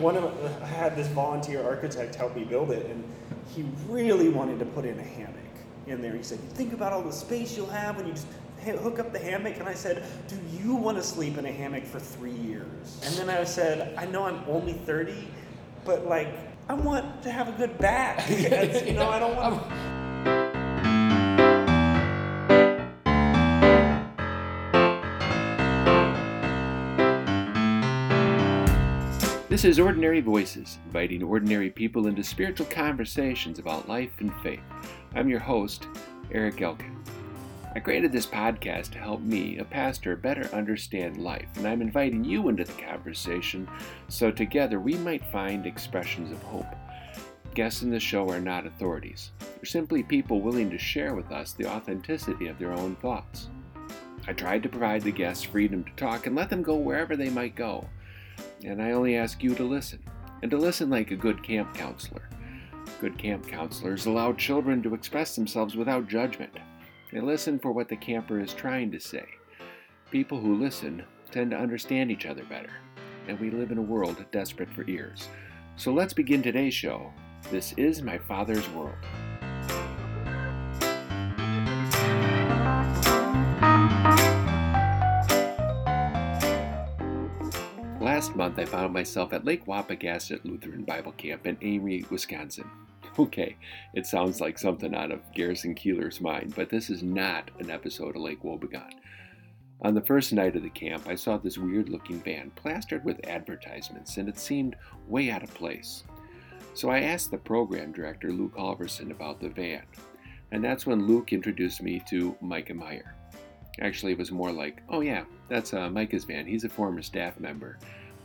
one of I had this volunteer architect help me build it, and he really wanted to put in a hammock in there. He said, "Think about all the space you'll have when you just hook up the hammock." And I said, "Do you want to sleep in a hammock for three years?" And then I said, "I know I'm only 30, but like I want to have a good back. you know, I don't want." This is Ordinary Voices, inviting ordinary people into spiritual conversations about life and faith. I'm your host, Eric Elkin. I created this podcast to help me, a pastor, better understand life, and I'm inviting you into the conversation so together we might find expressions of hope. Guests in the show are not authorities, they're simply people willing to share with us the authenticity of their own thoughts. I tried to provide the guests freedom to talk and let them go wherever they might go and I only ask you to listen, and to listen like a good camp counselor. Good camp counselors allow children to express themselves without judgment. They listen for what the camper is trying to say. People who listen tend to understand each other better, and we live in a world desperate for ears. So let's begin today's show. This is My Father's World. Last month, I found myself at Lake Wapogasset Lutheran Bible Camp in Amery, Wisconsin. Okay, it sounds like something out of Garrison Keillor's mind, but this is not an episode of Lake Wobegon. On the first night of the camp, I saw this weird looking van plastered with advertisements, and it seemed way out of place. So I asked the program director, Luke Halverson, about the van, and that's when Luke introduced me to Mikah Meyer. Actually, it was more like, oh yeah, that's uh, Mikah's van. He's a former staff member.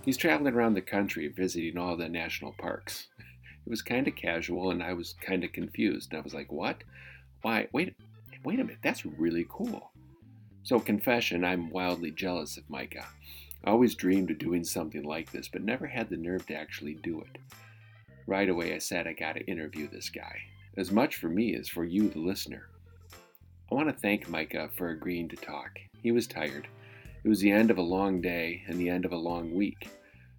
He's traveling around the country visiting all the national parks. It was kind of casual, and I was kind of confused. I was like, what? Why? Wait, wait a minute. That's really cool. So, confession, I'm wildly jealous of Mikah. I always dreamed of doing something like this, but never had the nerve to actually do it. Right away, I said I got to interview this guy, as much for me as for you, the listener. I want to thank Mikah for agreeing to talk. He was tired. It was the end of a long day and the end of a long week.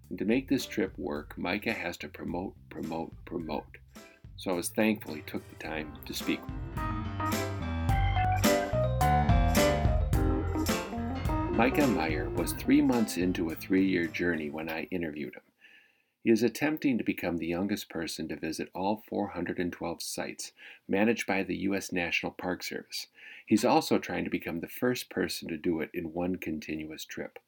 And to make this trip work, Mikah has to promote, promote, promote. So I was thankful he took the time to speak. Mikah Meyer was three months into a three year journey when I interviewed him. He is attempting to become the youngest person to visit all 412 sites managed by the U.S. National Park Service. He's also trying to become the first person to do it in one continuous trip.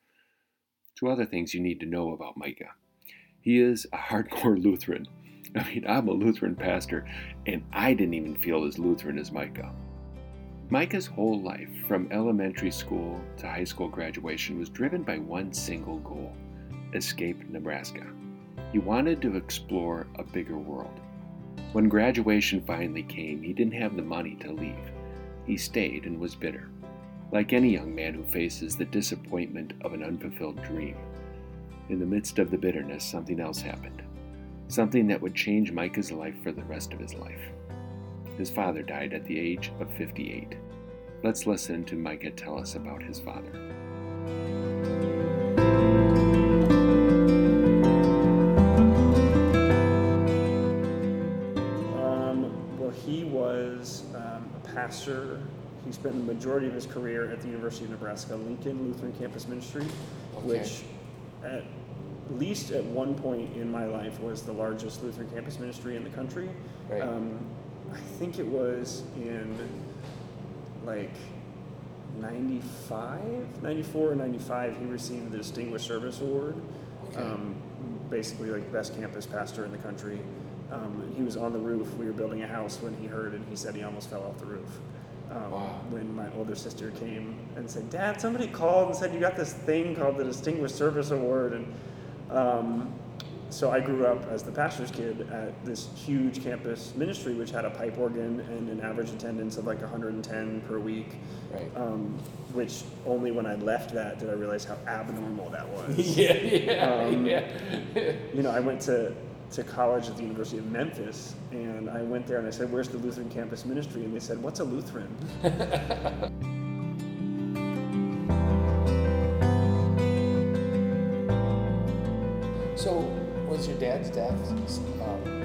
Two other things you need to know about Mikah. He is a hardcore Lutheran. I mean, I'm a Lutheran pastor, and I didn't even feel as Lutheran as Mikah. Mikah's whole life, from elementary school to high school graduation, was driven by one single goal escape Nebraska. He wanted to explore a bigger world. When graduation finally came, he didn't have the money to leave. He stayed and was bitter, like any young man who faces the disappointment of an unfulfilled dream. In the midst of the bitterness, something else happened. Something that would change Mikah's life for the rest of his life. His father died at the age of 58. Let's listen to Mikah tell us about his father. Pastor. He spent the majority of his career at the University of Nebraska Lincoln Lutheran Campus Ministry, okay. which at least at one point in my life was the largest Lutheran campus ministry in the country. Right. Um, I think it was in like 95, 94 or 95, he received the Distinguished Service Award. Okay. Um, basically, like best campus pastor in the country. Um, he was on the roof. We were building a house when he heard, and he said he almost fell off the roof. Um, wow. When my older sister came and said, "Dad, somebody called and said you got this thing called the Distinguished Service Award," and um, so I grew up as the pastor's kid at this huge campus ministry, which had a pipe organ and an average attendance of like 110 per week. Right. Um, which only when I left that did I realize how abnormal that was. yeah, yeah, um, yeah. you know, I went to to college at the University of Memphis, and I went there and I said, "Where's the Lutheran campus ministry?" And they said, "What's a Lutheran?" so, was your dad's death um,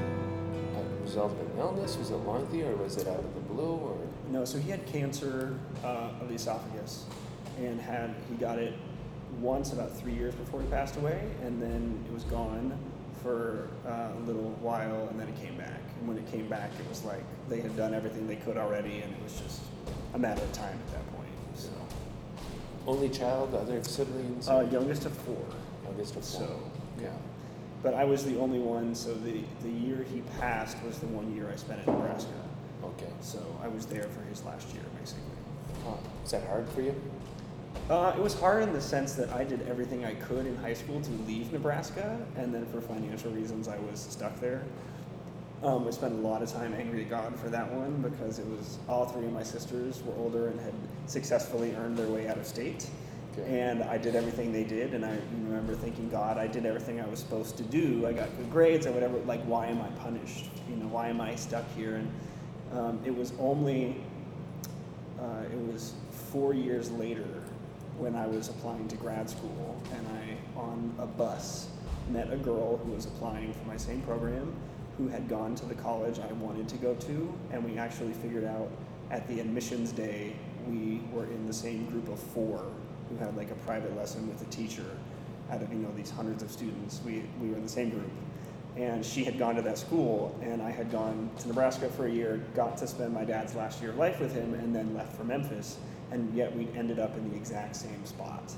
a result of an illness? Was it lengthy, or was it out of the blue? Or No, so he had cancer uh, of the esophagus, and had he got it once about three years before he passed away, and then it was gone for uh, a little while, and then it came back. And when it came back, it was like they had done everything they could already, and it was just a matter of time at that point. So, only child, other siblings? uh, youngest of four. Youngest of four. So, yeah. But I was the only one. So the the year he passed was the one year I spent in Nebraska. Okay. So I was there for his last year, basically. Uh, is that hard for you? Uh, it was hard in the sense that I did everything I could in high school to leave Nebraska, and then for financial reasons, I was stuck there. Um, I spent a lot of time angry at God for that one because it was all three of my sisters were older and had successfully earned their way out of state. Okay. And I did everything they did, and I remember thinking, God, I did everything I was supposed to do. I got good grades or whatever. Like, why am I punished? You know, why am I stuck here? And um, it was only, uh, it was four years later when I was applying to grad school, and I, on a bus, met a girl who was applying for my same program, who had gone to the college I wanted to go to, and we actually figured out at the admissions day we were in the same group of four who had like a private lesson with a teacher out of you know these hundreds of students. We we were in the same group, and she had gone to that school, and I had gone to Nebraska for a year, got to spend my dad's last year of life with him, and then left for Memphis, and yet we ended up in the exact same spot.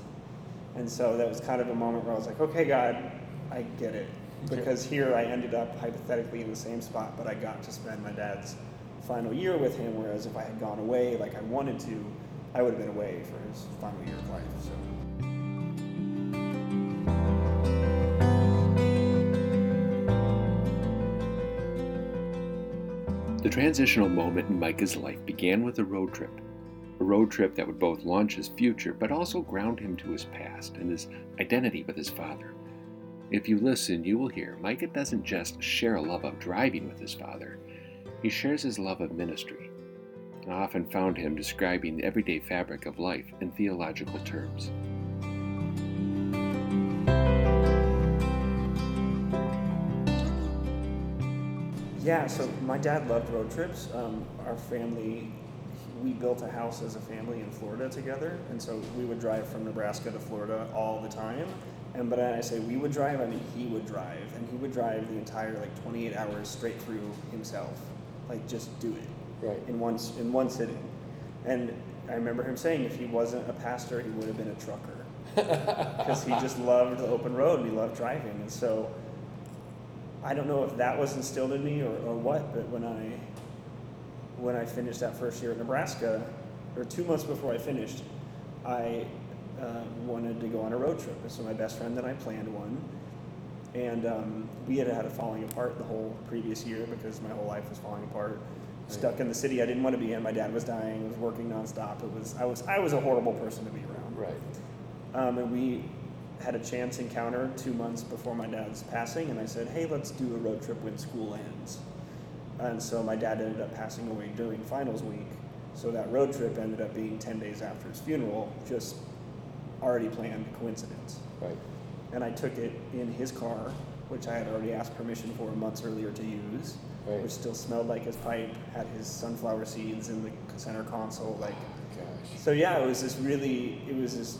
And so that was kind of a moment where I was like, okay, God, I get it. Because here I ended up hypothetically in the same spot, but I got to spend my dad's final year with him, whereas if I had gone away like I wanted to, I would have been away for his final year of life. So. The transitional moment in Mikah's life began with a road trip. A road trip that would both launch his future but also ground him to his past and his identity with his father. If you listen, you will hear Mikah doesn't just share a love of driving with his father, he shares his love of ministry. I often found him describing the everyday fabric of life in theological terms. Yeah, so my dad loved road trips. Um, our family, we built a house as a family in Florida together, and so we would drive from Nebraska to Florida all the time. And but I say we would drive, I mean he would drive, and he would drive the entire like 28 hours straight through himself, like just do it Right. in one in one sitting. And I remember him saying if he wasn't a pastor, he would have been a trucker because he just loved the open road and he loved driving. And so I don't know if that was instilled in me or, or what, but when I when I finished that first year at Nebraska, or two months before I finished, I uh, wanted to go on a road trip. So my best friend and I planned one. And um, we had had a falling apart the whole previous year because my whole life was falling apart. Stuck in the city I didn't want to be in. My dad was dying. I was working nonstop. It was I was I was a horrible person to be around. Right. Um, and we had a chance encounter two months before my dad's passing, and I said, "Hey, let's do a road trip when school ends." And so my dad ended up passing away during finals week. So that road trip ended up being ten days after his funeral, just already planned coincidence. Right. And I took it in his car, which I had already asked permission for months earlier to use, Right. which still smelled like his pipe, had his sunflower seeds in the center console, like Gosh. so yeah, it was this really, it was this,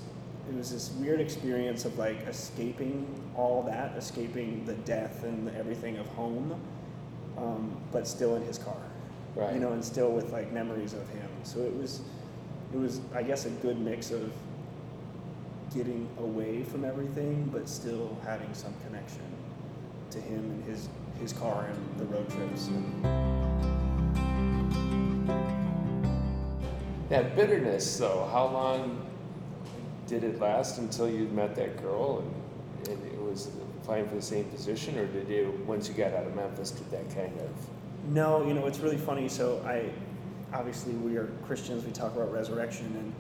it was this weird experience of like escaping all that, escaping the death and everything of home, um, but still in his car, Right. you know, and still with like memories of him. So it was, it was, I guess, a good mix of getting away from everything, but still having some connection to him and his his car and the road trips. That bitterness, though, how long did it last until you met that girl and, it was applying for the same position, or did you, once you got out of Memphis, did that kind of? No, you know, it's really funny. So I, obviously we are Christians, we talk about resurrection and,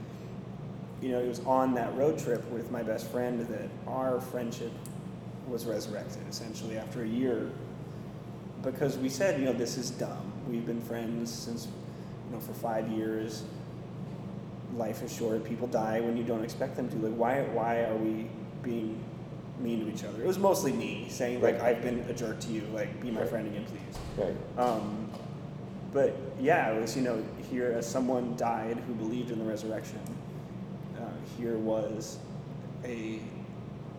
you know, it was on that road trip with my best friend that our friendship was resurrected essentially after a year because we said, you know, this is dumb. We've been friends since, you know, for five years. Life is short. People die when you don't expect them to. Like, why, why are we being mean to each other. It was mostly me saying like I've been a jerk to you, like be my Right. friend again, please. Right. Um, but yeah, it was you know here as someone died who believed in the resurrection. Uh, here was a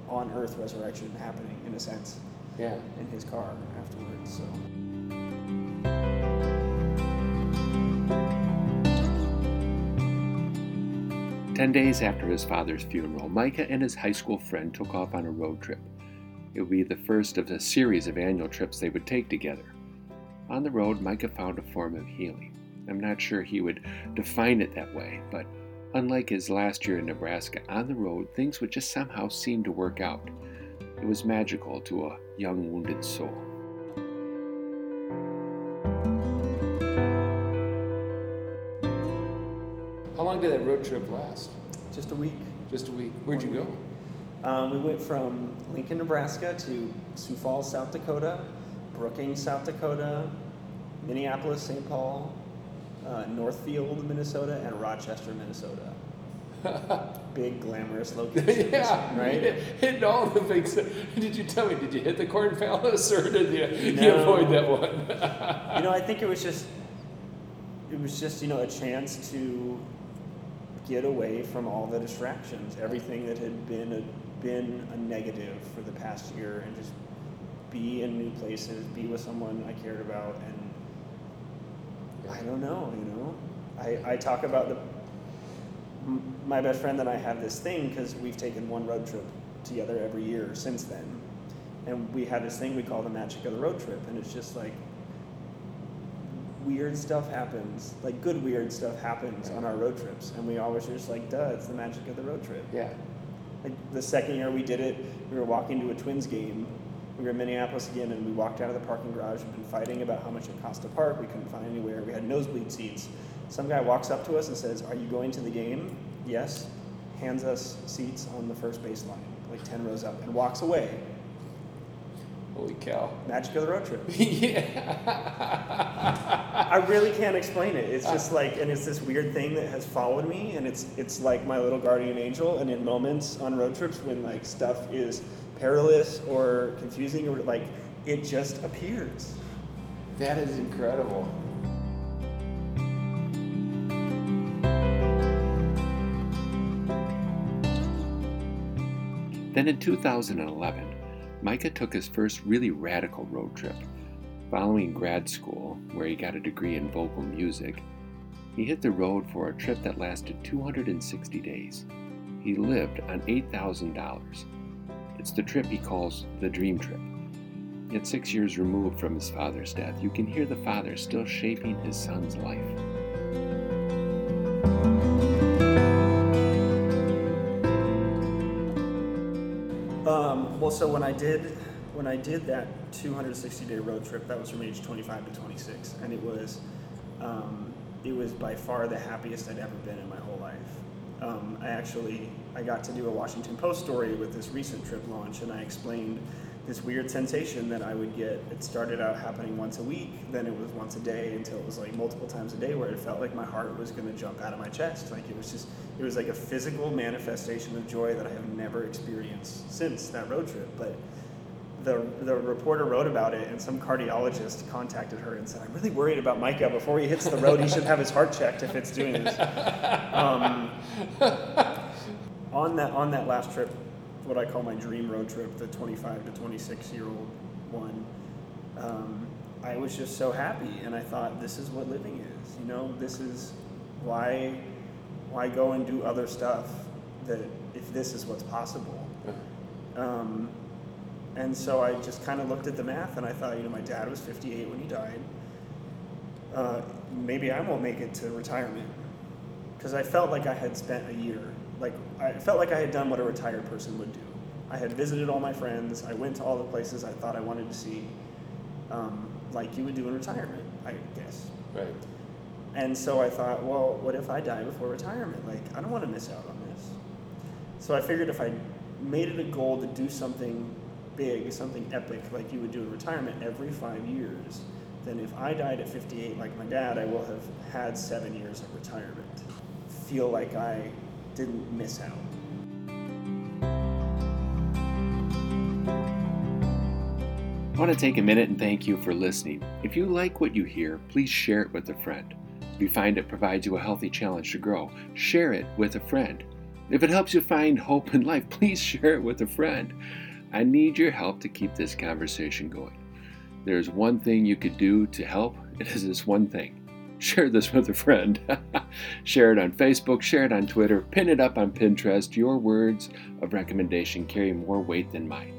on earth resurrection happening in a sense Yeah. in his car afterwards. So. Ten days after his father's funeral, Mikah and his high school friend took off on a road trip. It would be the first of a series of annual trips they would take together. On the road, Mikah found a form of healing. I'm not sure he would define it that way, but unlike his last year in Nebraska, on the road, things would just somehow seem to work out. It was magical to a young wounded soul. Long did that road trip last? Just a week. Just a week. Where'd you go? Um, we went from Lincoln, Nebraska to Sioux Falls, South Dakota, Brookings, South Dakota, Minneapolis, St. Paul, uh, Northfield, Minnesota, and Rochester, Minnesota. Big, glamorous locations, yeah. right? Hitting all the things. Did you tell me? Did you hit the Corn Palace or did you, you avoid that one? you know, I think it was just, it was just, you know, a chance to get away from all the distractions, everything that had been a, been a negative for the past year, and just be in new places, be with someone I cared about, and I don't know, you know, I, I talk about the, my best friend and I have this thing because we've taken one road trip together every year since then, and we have this thing we call the magic of the road trip, and it's just like weird stuff happens, like good weird stuff happens on our road trips, and we always are just like, duh, it's the magic of the road trip. yeah. Like the second year we did it, we were walking to a Twins game. We were in Minneapolis again, and we walked out of the parking garage. We'd been fighting about how much it cost to park. We couldn't find anywhere. We had nosebleed seats. Some guy walks up to us and says, "Are you going to the game?" Yes. Hands us seats on the first baseline, like ten rows up, and walks away. Holy cow. Magic of the road trip. yeah. I really can't explain it. It's ah. just like, and it's this weird thing that has followed me, and it's it's like my little guardian angel. And in moments on road trips when like stuff is perilous or confusing, or like it just appears. That is incredible. Then in 2011, Mikah took his first really radical road trip. Following grad school, where he got a degree in vocal music, he hit the road for a trip that lasted 260 days. He lived on $8,000. It's the trip he calls the dream trip. Yet six years removed from his father's death, you can hear the father still shaping his son's life. Well, so when I did when I did that 260 day road trip, that was from age 25 to 26, and it was um, it was by far the happiest I'd ever been in my whole life. Um, I actually I got to do a Washington Post story with this recent trip launch, and I explained this weird sensation that I would get. It started out happening once a week, then it was once a day, until it was like multiple times a day, where it felt like my heart was going to jump out of my chest. Like it was just it was like a physical manifestation of joy that I have never experienced since that road trip. But the, the reporter wrote about it, and some cardiologist contacted her and said, I'm really worried about Mikah. Before he hits the road, he should have his heart checked if it's doing this. Um, on, that, on that last trip, what I call my dream road trip, the 25 to 26 year old one, um, I was just so happy, and I thought, this is what living is. You know, this is why, why go and do other stuff that if this is what's possible. Um, and so I just kind of looked at the math and I thought, you know, my dad was 58 when he died. Uh, maybe I won't make it to retirement. Because I felt like I had spent a year. Like, I felt like I had done what a retired person would do. I had visited all my friends. I went to all the places I thought I wanted to see, um, like you would do in retirement, I guess. Right. And so I thought, well, what if I die before retirement? Like, I don't want to miss out on this. So I figured if I made it a goal to do something big, something epic, like you would do in retirement every five years, then if I died at 58 like my dad, I will have had seven years of retirement. Feel like I didn't miss out. I want to take a minute and thank you for listening. If you like what you hear, please share it with a friend. If you find it provides you a healthy challenge to grow, share it with a friend. If it helps you find hope in life, please share it with a friend. I need your help to keep this conversation going. There's one thing you could do to help. It is this one thing. Share this with a friend. share it on Facebook, share it on Twitter, pin it up on Pinterest. Your words of recommendation carry more weight than mine.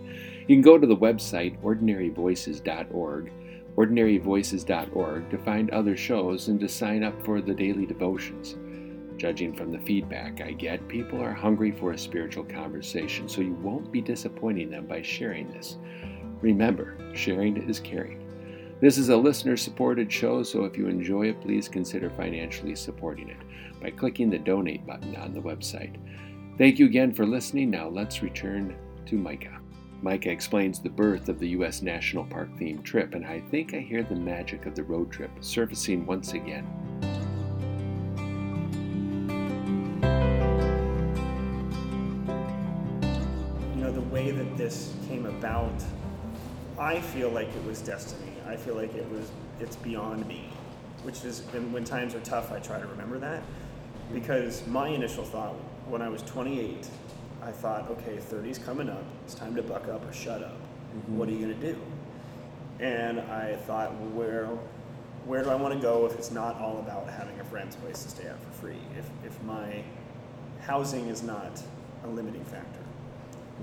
You can go to the website ordinaryvoices.org, ordinaryvoices.org to find other shows and to sign up for the daily devotions. Judging from the feedback I get, people are hungry for a spiritual conversation, so you won't be disappointing them by sharing this. Remember, sharing is caring. This is a listener supported show, so if you enjoy it, please consider financially supporting it by clicking the donate button on the website. Thank you again for listening. Now let's return to Mikah. Mikah explains the birth of the U.S. National Park themed trip, and I think I hear the magic of the road trip surfacing once again. I feel like it was destiny. I feel like it was, it's beyond me, which is, and when times are tough, I try to remember that. Because my initial thought when I was 28 I thought, okay, 30's coming up. It's time to buck up or shut up. Mm-hmm. What are you going to do? And I thought, where, where do I want to go if it's not all about having a friend's place to stay at for free? If, if my housing is not a limiting factor.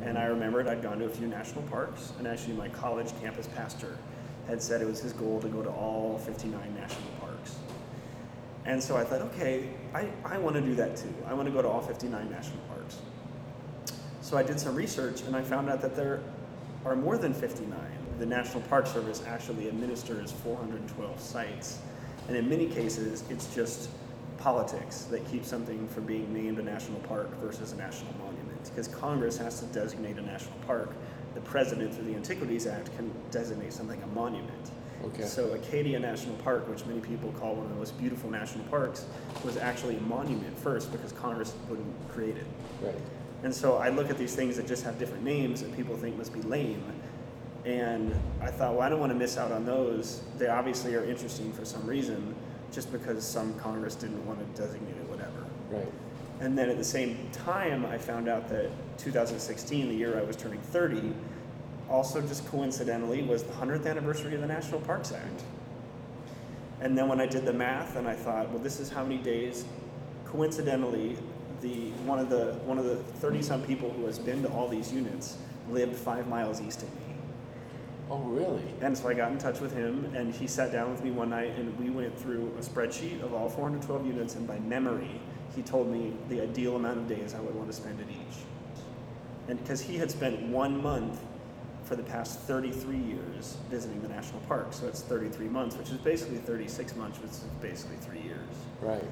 And I remembered I'd gone to a few national parks, and actually my college campus pastor had said it was his goal to go to all 59 national parks. And so I thought, okay, I, I want to do that too. I want to go to all 59 national parks. So I did some research and I found out that there are more than 59. The National Park Service actually administers 412 sites. And in many cases, it's just politics that keeps something from being named a national park versus a national monument. Because Congress has to designate a national park. The president, through the Antiquities Act, can designate something a monument. Okay. So Acadia National Park, which many people call one of the most beautiful national parks, was actually a monument first because Congress wouldn't create it. Right. And so I look at these things that just have different names that people think must be lame. And I thought, well, I don't want to miss out on those. They obviously are interesting for some reason, just because some Congress didn't want to designate it, whatever. Right. And then at the same time, I found out that 2016, the year I was turning 30, also just coincidentally was the 100th anniversary of the National Parks Act. And then when I did the math, and I thought, well, this is how many days, coincidentally, the one of the one of the 30 some people who has been to all these units lived five miles east of me. Oh, really? And so I got in touch with him, and he sat down with me one night, and we went through a spreadsheet of all 412 units, and by memory, he told me the ideal amount of days I would want to spend at each. And because he had spent one month for the past 33 years visiting the national park, so it's 33 months, which is basically 36 months, which is basically three years. Right.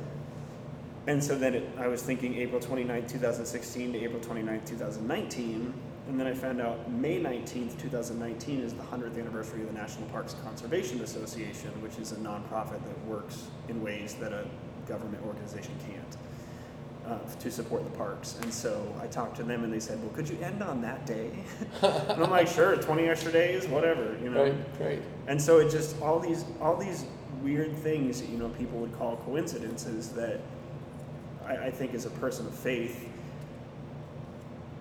And so then it, I was thinking April 29, 2016 to April 29, 2019. And then I found out May 19th, 2019 is the 100th anniversary of the National Parks Conservation Association, which is a nonprofit that works in ways that a government organization can't. Uh, to support the parks. And so I talked to them and they said, well, could you end on that day? and I'm like, sure, 20 extra days, whatever, you know? Right, right. And so it just, all these, all these weird things that, you know, people would call coincidences that I, I think as a person of faith,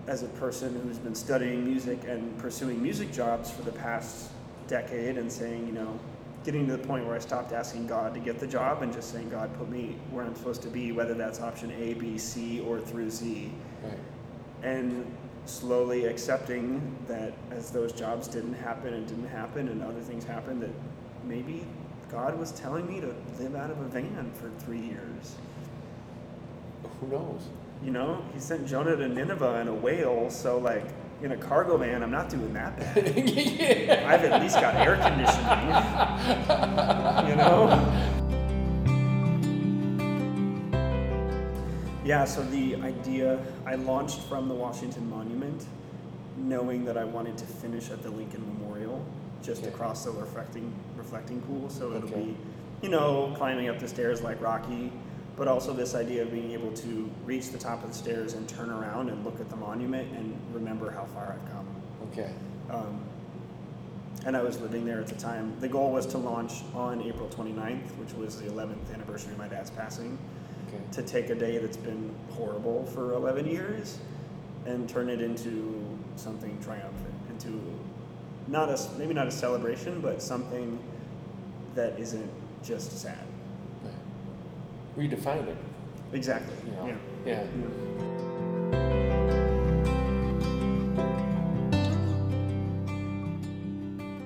as a person who's been studying music and pursuing music jobs for the past decade and saying, you know, getting to the point where I stopped asking God to get the job and just saying, God, put me where I'm supposed to be, whether that's option A, B, C, or through Z. Right. And slowly accepting that as those jobs didn't happen and didn't happen and other things happened, that maybe God was telling me to live out of a van for three years. Who knows? You know, he sent Jonah to Nineveh in a whale, so like in a cargo van, I'm not doing that bad. yeah. I've at least got air conditioning. you know? Yeah, so the idea, I launched from the Washington Monument, knowing that I wanted to finish at the Lincoln Memorial, just okay. across the reflecting reflecting pool. So it'll okay. be, you know, climbing up the stairs like Rocky, but also this idea of being able to reach the top of the stairs and turn around and look at the monument and remember how far I've come. Okay. Um, and I was living there at the time. The goal was to launch on April 29th, which was the 11th anniversary of my dad's passing, Okay. to take a day that's been horrible for 11 years and turn it into something triumphant, into not a maybe not a celebration, but something that isn't just sad. Right. Redefine it. Exactly. You know? Yeah. Yeah.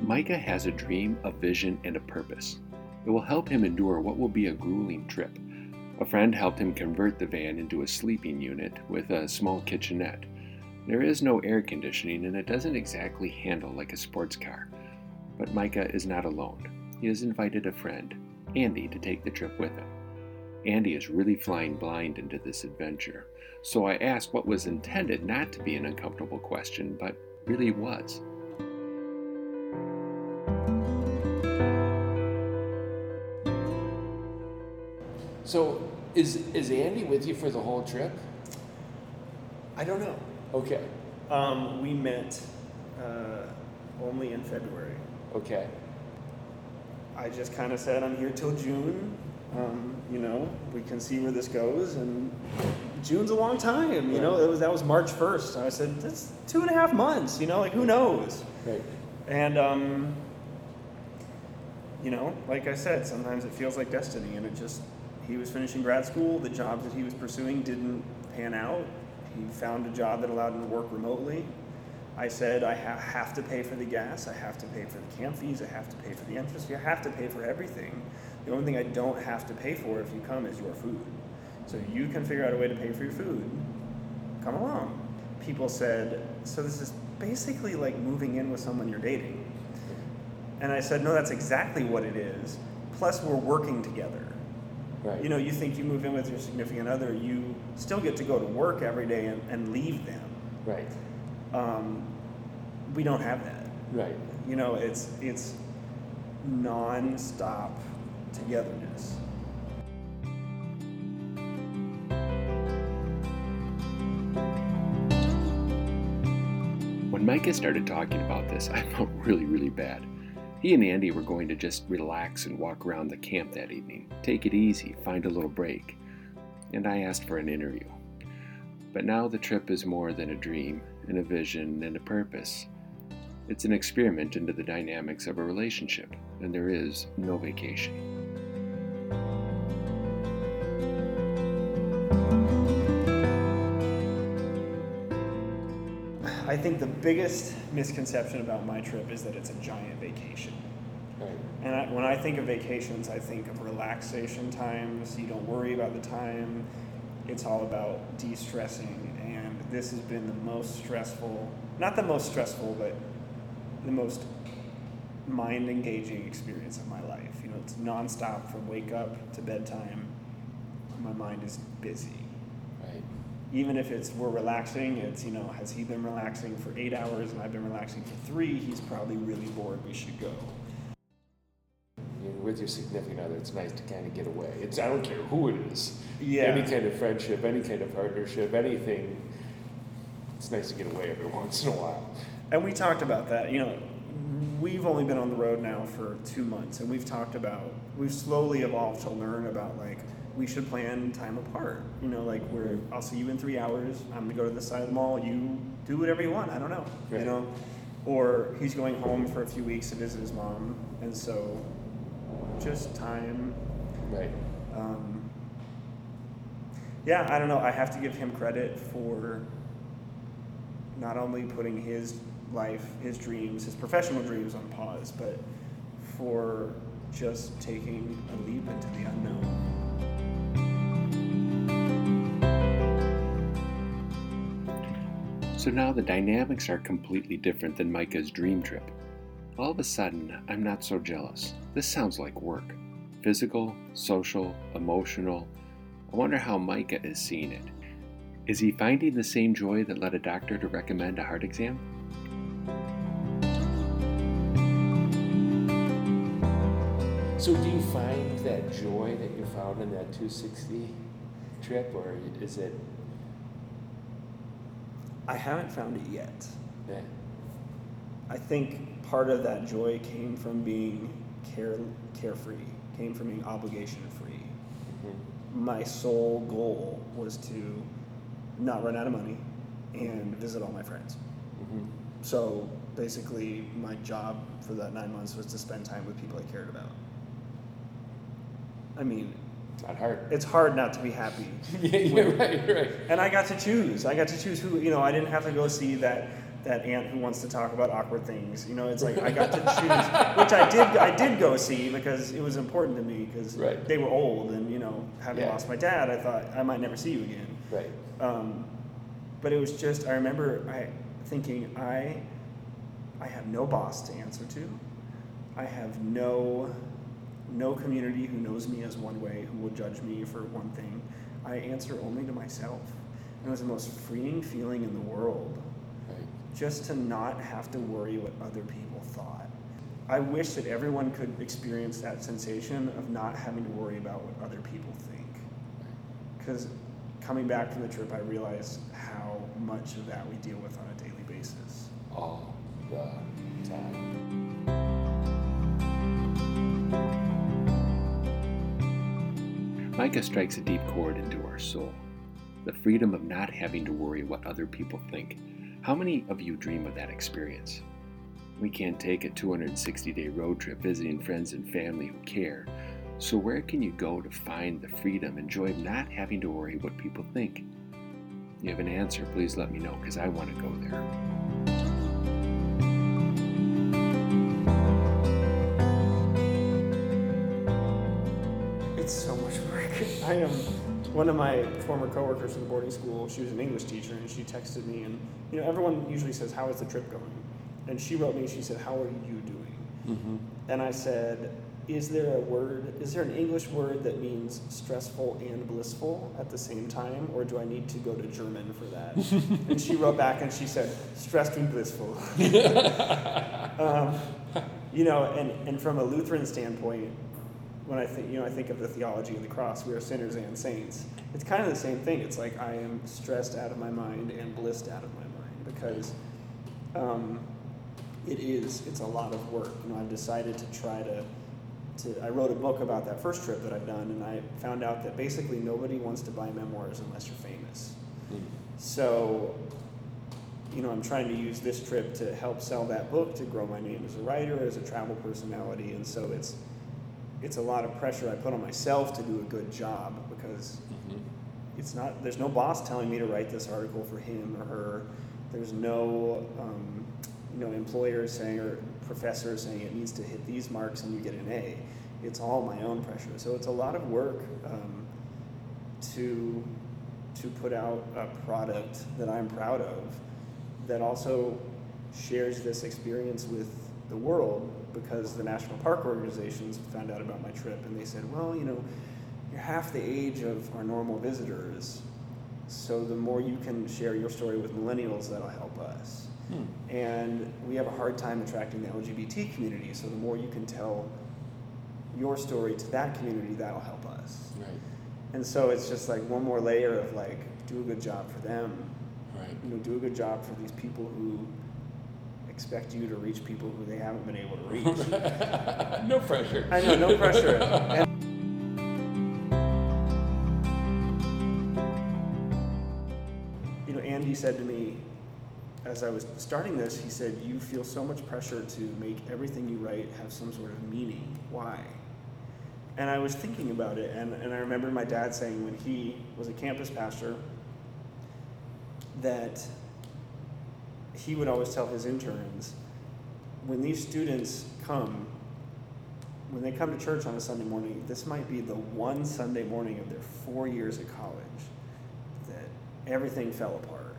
Mikah has a dream, a vision, and a purpose. It will help him endure what will be a grueling trip. A friend helped him convert the van into a sleeping unit with a small kitchenette. There is no air conditioning and it doesn't exactly handle like a sports car. But Mikah is not alone. He has invited a friend, Andy, to take the trip with him. Andy is really flying blind into this adventure, so I asked what was intended not to be an uncomfortable question, but really was. So is is Andy with you for the whole trip? I don't know. Okay. Um, we met uh, only in February. Okay. I just kind of said I'm here till June. Um, you know, we can see where this goes, and June's a long time. You know, it was that was March first. I said that's two and a half months. You know, like who knows? Right. And um, you know, like I said, sometimes it feels like destiny, and it just he was finishing grad school. The job that he was pursuing didn't pan out. He found a job that allowed him to work remotely. I said, I ha- have to pay for the gas. I have to pay for the camp fees. I have to pay for the entrance fee. I have to pay for everything. The only thing I don't have to pay for if you come is your food. So you can figure out a way to pay for your food. Come along. People said, so this is basically like moving in with someone you're dating. And I said, no, that's exactly what it is. Plus, we're working together. Right. You know, you think you move in with your significant other, you still get to go to work every day and, and leave them. Right. Um, we don't have that. Right. You know, it's it's non-stop togetherness. When Mikah started talking about this, I felt really, really bad. He and Andy were going to just relax and walk around the camp that evening, take it easy, find a little break. And I asked for an interview. But now the trip is more than a dream, and a vision, and a purpose. It's an experiment into the dynamics of a relationship, and there is no vacation. Think the biggest misconception about my trip is that it's a giant vacation. Right. And I, when I think of vacations, I think of relaxation times. You don't worry about the time. It's all about de stressing. And this has been the most stressful, not the most stressful, but the most mind engaging experience of my life. You know, it's nonstop from wake up to bedtime. My mind is busy. Even if it's we're relaxing, it's you know, has he been relaxing for eight hours and I've been relaxing for three? He's probably really bored. We should go. With your significant other, it's nice to kind of get away. It's I don't care who it is. Yeah. Any kind of friendship, any kind of partnership, anything. It's nice to get away every once in a while. And we talked about that. You know, we've only been on the road now for two months, and we've talked about, we've slowly evolved to learn about like, we should plan time apart. You know, like where I'll see you in three hours. I'm gonna go to this side of the mall. You do whatever you want. I don't know. Right. You know, or he's going home for a few weeks to visit his mom, and so just time. Right. Um, yeah, I don't know. I have to give him credit for not only putting his life, his dreams, his professional dreams on pause, but for just taking a leap into the unknown. So now the dynamics are completely different than Mikah's dream trip. All of a sudden, I'm not so jealous. This sounds like work physical, social, emotional. I wonder how Mikah is seeing it. Is he finding the same joy that led a doctor to recommend a heart exam? So do you find that joy that you found in that 260 trip, or is it? I haven't found it yet. Yeah. I think part of that joy came from being care carefree, came from being obligation free. Mm-hmm. My sole goal was to not run out of money and visit all my friends. Mm-hmm. So basically, my job for that nine months was to spend time with people I cared about. I mean, not hard. it's hard not to be happy. yeah, right, right. And I got to choose. I got to choose who, you know, I didn't have to go see that that aunt who wants to talk about awkward things. You know, it's like I got to choose, which I did. I did go see because it was important to me because Right. they were old, and you know, having Yeah. lost my dad, I thought I might never see you again. Right. Um, but it was just I remember I thinking I I have no boss to answer to. I have no no community who knows me as one way, who will judge me for one thing. I answer only to myself. And it was the most freeing feeling in the world Right. just to not have to worry what other people thought. I wish that everyone could experience that sensation of not having to worry about what other people think. Because coming back from the trip, I realized how much of that we deal with on a daily basis. All the time. Mikah strikes a deep chord into our soul. The freedom of not having to worry what other people think. How many of you dream of that experience? We can't take a 260 day road trip visiting friends and family who care. So, where can you go to find the freedom and joy of not having to worry what people think? You have an answer, please let me know because I want to go there. I am one of my former coworkers from boarding school. She was an English teacher, and she texted me, and you know, everyone usually says, "How is the trip going?" And she wrote me. She said, "How are you doing?" Mm-hmm. And I said, Is there a word, is there an English word that means stressful and blissful at the same time? Or do I need to go to German for that? and she wrote back and she said, Stressed and blissful. um, you know, and, and from a Lutheran standpoint, when I think, you know, I think of the theology of the cross, we are sinners and saints. It's kind of the same thing. It's like I am stressed out of my mind and blissed out of my mind because um, it is it's a lot of work you know i've decided to try to to i wrote a book about that first trip that i've done and i found out that basically nobody wants to buy memoirs unless you're famous so you know i'm trying to use this trip to help sell that book to grow my name as a writer as a travel personality and so it's it's a lot of pressure i put on myself to do a good job because Mm-hmm. it's not there's no boss telling me to write this article for him or her. There's no um, you know employer saying or professor saying it needs to hit these marks and you get an a. It's all my own pressure. So it's a lot of work um, to to put out a product that i'm proud of that also shares this experience with the world because the national park organizations found out about my trip and they said well you know you're half the age of our normal visitors. So the more you can share your story with millennials, that'll help us. Hmm. And we have a hard time attracting the LGBT community. So the more you can tell your story to that community, that'll help us. Right. And so it's just like one more layer of like, do a good job for them. Right. You know, do a good job for these people who expect you to reach people who they haven't been able to reach. no pressure. I know, no pressure. And you know, Andy said to me as I was starting this, he said, You feel so much pressure to make everything you write have some sort of meaning. Why? And I was thinking about it, and, and I remember my dad saying when he was a campus pastor that he would always tell his interns when these students come, when they come to church on a Sunday morning, this might be the one Sunday morning of their four years at college that everything fell apart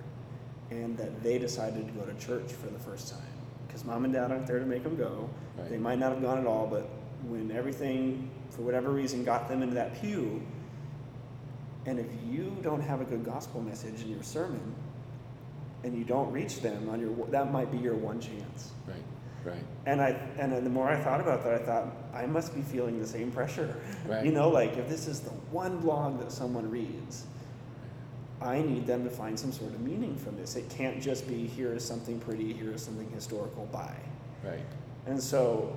and that they decided to go to church for the first time. Because mom and dad aren't there to make them go. Right. They might not have gone at all, but when everything, for whatever reason, got them into that pew, and if you don't have a good gospel message in your sermon, and you don't reach them on your, that might be your one chance. Right. Right. And I and the more I thought about that, I thought I must be feeling the same pressure. Right. You know, like if this is the one blog that someone reads, I need them to find some sort of meaning from this. It can't just be here is something pretty, here is something historical, bye. Right. And so,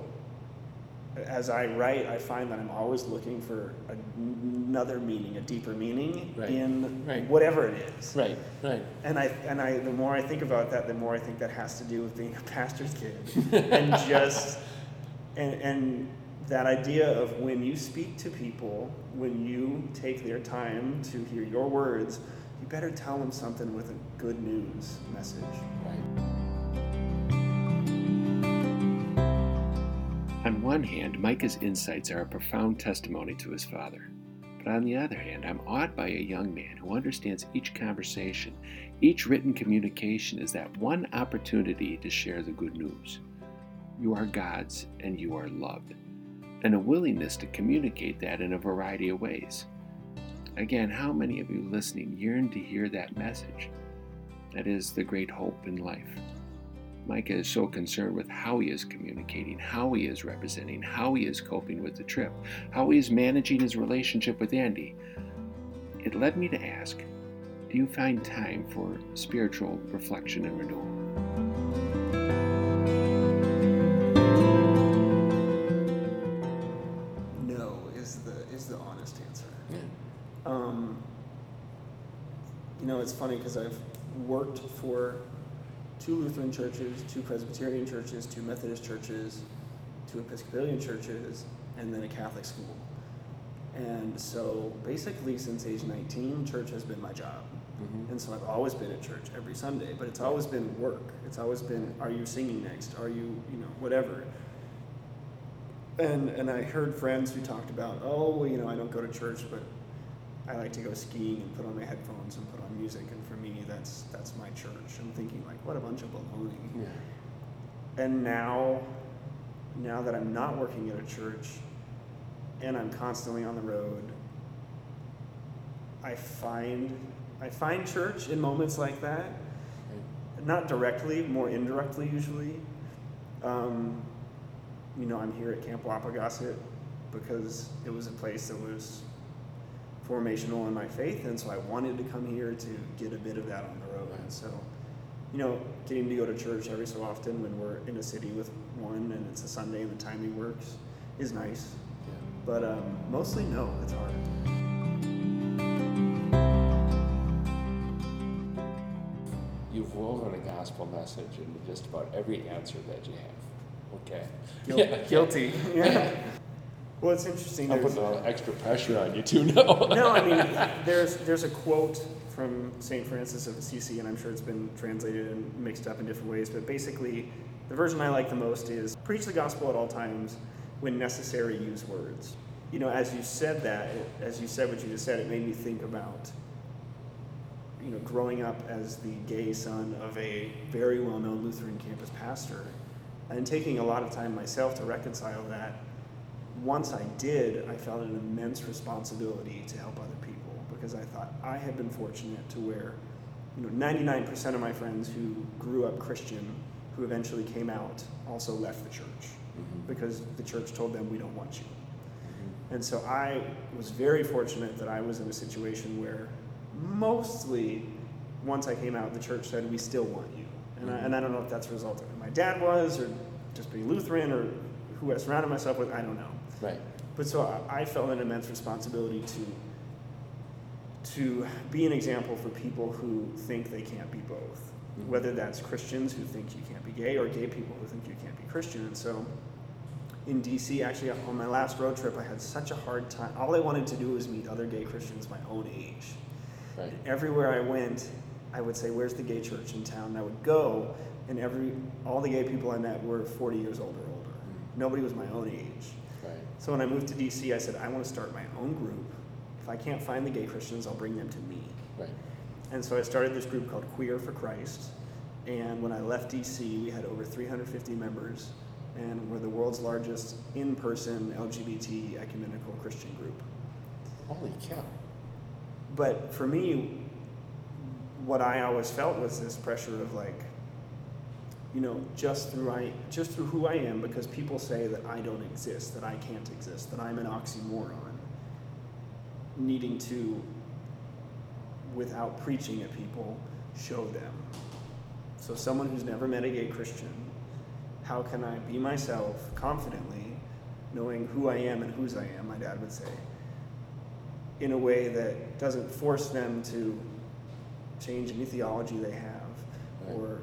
as I write, I find that I'm always looking for another meaning, a deeper meaning Right. in Right. whatever it is. Right. Right. And I and I the more I think about that, the more I think that has to do with being a pastor's kid, and just and and that idea of when you speak to people, when you take their time to hear your words, you better tell them something with a good news message. Right. On one hand, Mikah's insights are a profound testimony to his father. But on the other hand, I'm awed by a young man who understands each conversation, each written communication is that one opportunity to share the good news. You are God's and you are loved, and a willingness to communicate that in a variety of ways. Again, how many of you listening yearn to hear that message? That is the great hope in life. Mikah is so concerned with how he is communicating, how he is representing, how he is coping with the trip, how he is managing his relationship with Andy. It led me to ask Do you find time for spiritual reflection and renewal? No is the is the honest answer. Yeah. Um, you know, it's funny because I've worked for two Lutheran churches, two Presbyterian churches, two Methodist churches, two Episcopalian churches, and then a Catholic school. And so basically, since age 19, church has been my job. Mhm. And so I've always been at church every Sunday, but it's always been work. It's always been, are you singing next? Are you, you know, whatever. And and I heard friends who talked about, oh, well, you know, I don't go to church, but I like to go skiing and put on my headphones and put on music, and that's that's my church. I'm thinking like, what a bunch of baloney. Yeah. And now, now that I'm not working at a church, and I'm constantly on the road, I find I find church in moments like that. Right. Not directly, more indirectly usually. Um, you know, I'm here at Camp Wapogasset because it was a place that was formational in my faith, and so I wanted to come here to get a bit of that on the road. And so, you know, getting to go to church every so often when we're in a city with one and it's a Sunday and the timing works is nice. Yeah. But um, mostly, no, it's hard. You've woven a gospel message into just about every answer that you have. Okay. Guil- Yeah. Guilty. Yeah. Well, it's interesting. I'm there's- putting extra pressure on you too now. no, I mean, there's there's a quote from St. Francis of Assisi, and I'm sure it's been translated and mixed up in different ways, but basically, the version I like the most is preach the gospel at all times, when necessary, use words. You know, as you said that, as you said what you just said, it made me think about, you know, growing up as the gay son of a very well-known Lutheran campus pastor, and taking a lot of time myself to reconcile that once I did, I felt an immense responsibility to help other people because I thought I had been fortunate to where, you know, 99% of my friends who grew up Christian, who eventually came out, also left the church Mhm. because the church told them we don't want you. Mhm. And so I was very fortunate that I was in a situation where mostly once I came out, the church said, we still want you. And, I, and I don't know if that's a result of who my dad was or just being Lutheran or who I surrounded myself with, I don't know. Right. But so I, I felt an immense responsibility to to be an example for people who think they can't be both. Mhm. Whether that's Christians who think you can't be gay or gay people who think you can't be Christian. And so in DC, actually on my last road trip, I had such a hard time. All I wanted to do was meet other gay Christians my own age. Right. Everywhere I went, I would say, "Where's the gay church in town?" And I would go, and every all the gay people I met were 40 years old or older. Nobody was my own age. So when I moved to DC, I said, I want to start my own group. If I can't find the gay Christians, I'll bring them to me. Right. And so I started this group called Queer for Christ. And when I left DC, we had over 350 members, and we're the world's largest in person LGBT ecumenical Christian group. Holy cow. But for me, what I always felt was this pressure of like, you know, just through I just through who I am, because people say that I don't exist, that I can't exist, that I'm an oxymoron, needing to without preaching at people, show them. So, someone who's never met a gay Christian, how can I be myself confidently, knowing who I am and whose I am, my dad would say, in a way that doesn't force them to change any theology they have or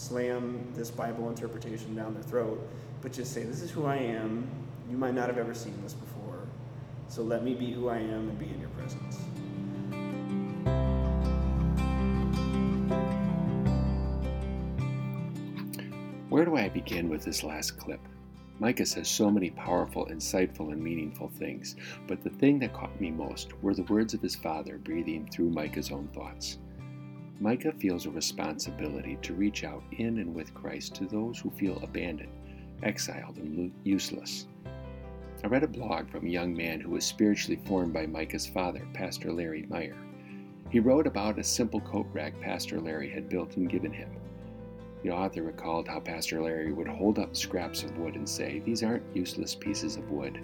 slam this Bible interpretation down their throat, but just say, This is who I am. You might not have ever seen this before. So let me be who I am and be in your presence. Where do I begin with this last clip? Mikah says so many powerful, insightful, and meaningful things, but the thing that caught me most were the words of his father breathing through Mikah's own thoughts. Mikah feels a responsibility to reach out in and with Christ to those who feel abandoned, exiled, and useless. I read a blog from a young man who was spiritually formed by Mikah's father, Pastor Larry Meyer. He wrote about a simple coat rack Pastor Larry had built and given him. The author recalled how Pastor Larry would hold up scraps of wood and say, These aren't useless pieces of wood.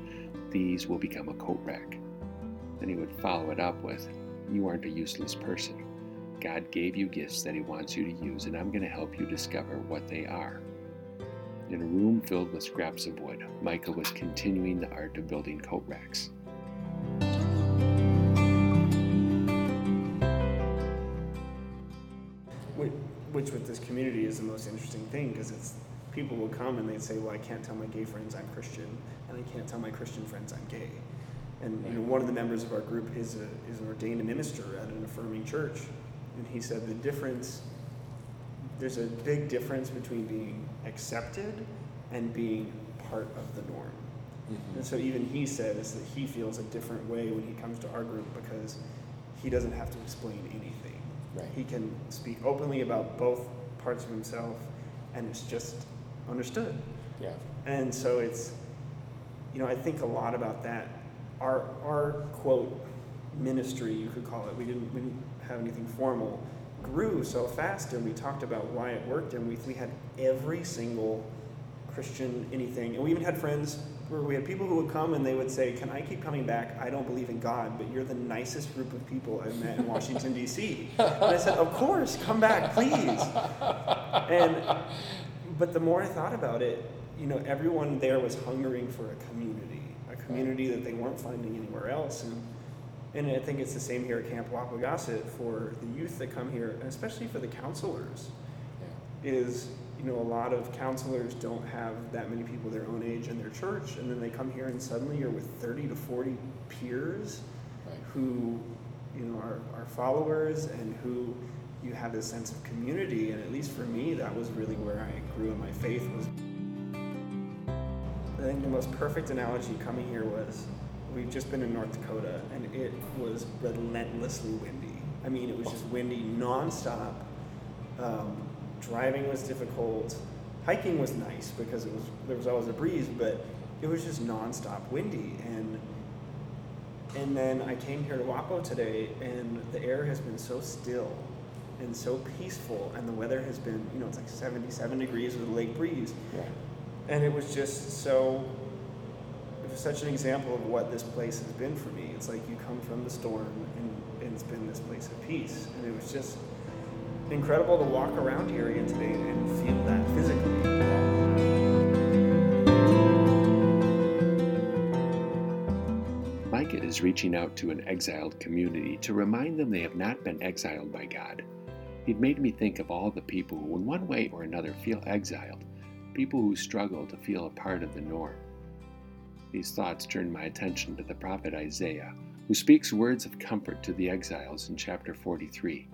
These will become a coat rack. Then he would follow it up with, You aren't a useless person. God gave you gifts that He wants you to use, and I'm going to help you discover what they are. In a room filled with scraps of wood, Mikah was continuing the art of building coat racks. Which, which with this community is the most interesting thing because it's people will come and they'd say, "Well, I can't tell my gay friends I'm Christian, and I can't tell my Christian friends I'm gay." And you know, one of the members of our group is a, is an ordained minister at an affirming church, and he said the difference. There's a big difference between being accepted and being part of the norm. Mm-hmm. And so even he says that he feels a different way when he comes to our group because he doesn't have to explain anything. Right. He can speak openly about both parts of himself and it's just understood. Yeah. And so it's, you know, I think a lot about that. Our, our quote ministry, you could call it, we didn't, we didn't have anything formal, grew so fast and we talked about why it worked and we, we had every single Christian anything. And we even had friends where we had people who would come and they would say, Can I keep coming back? I don't believe in God, but you're the nicest group of people I've met in Washington, D.C. And I said, Of course, come back, please. And but the more I thought about it, you know, everyone there was hungering for a community, a community that they weren't finding anywhere else. And and I think it's the same here at Camp Wapogasset for the youth that come here, and especially for the counselors Yeah. is you know a lot of counselors don't have that many people their own age in their church and then they come here and suddenly you're with 30 to 40 peers Right. who you know are, are followers and who you have this sense of community and at least for me that was really where i grew in my faith was i think the most perfect analogy coming here was we've just been in north dakota and it was relentlessly windy i mean it was just windy nonstop um, driving was difficult. Hiking was nice because it was there was always a breeze, but it was just nonstop windy. And and then I came here to Waco today, and the air has been so still and so peaceful, and the weather has been you know it's like 77 degrees with a lake breeze, Yeah. and it was just so. Such an example of what this place has been for me. It's like you come from the storm, and, and it's been this place of peace, and it was just incredible to walk around here again today and feel that physically. Mikah is reaching out to an exiled community to remind them they have not been exiled by God. It made me think of all the people who, in one way or another, feel exiled, people who struggle to feel a part of the norm. These thoughts turned my attention to the prophet Isaiah, who speaks words of comfort to the exiles in chapter 43.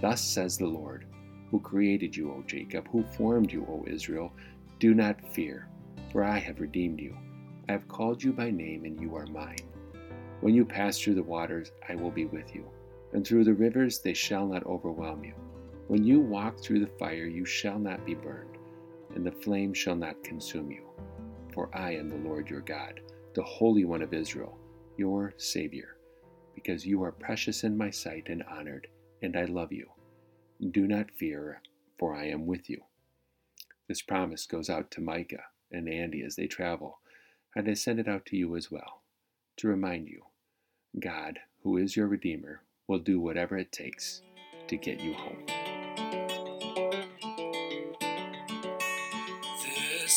Thus says the Lord, who created you, O Jacob, who formed you, O Israel, do not fear, for I have redeemed you. I have called you by name, and you are mine. When you pass through the waters, I will be with you, and through the rivers, they shall not overwhelm you. When you walk through the fire, you shall not be burned, and the flame shall not consume you. For I am the Lord your God, the Holy One of Israel, your Savior, because you are precious in my sight and honored, and I love you. Do not fear, for I am with you. This promise goes out to Mikah and Andy as they travel, and I send it out to you as well, to remind you God, who is your Redeemer, will do whatever it takes to get you home.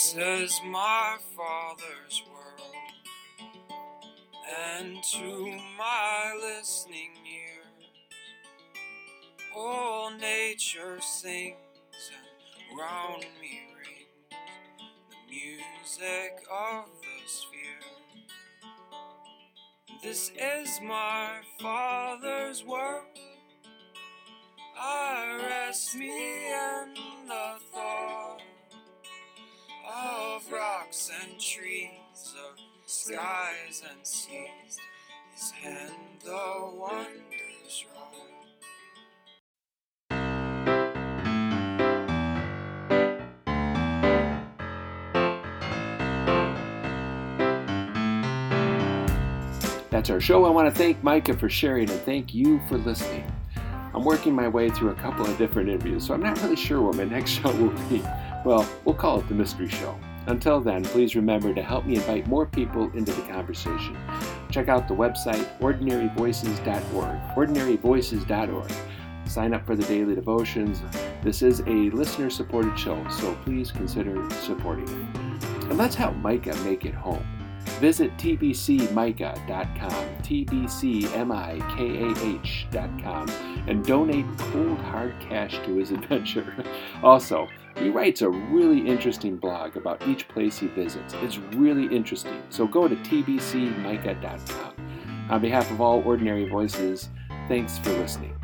This is my Father's world, and to my listening ears, all nature sings and round me rings the music of the sphere. This is my Father's world. I rest me in the thought of rocks and trees, of skies and seas. His hand the wonders wrought. That's our show. I want to thank Mikah for sharing and thank you for listening. I'm working my way through a couple of different interviews, so I'm not really sure what my next show will be. Well, we'll call it the Mystery Show. Until then, please remember to help me invite more people into the conversation. Check out the website ordinaryvoices.org, ordinaryvoices.org. Sign up for the daily devotions. This is a listener supported show, so please consider supporting it. And let's help Mikah make it home. Visit tbcmicah.com, tbcmikah.com, and donate cold hard cash to his adventure. Also, he writes a really interesting blog about each place he visits. It's really interesting, so go to tbcmikah.com. On behalf of all Ordinary Voices, thanks for listening.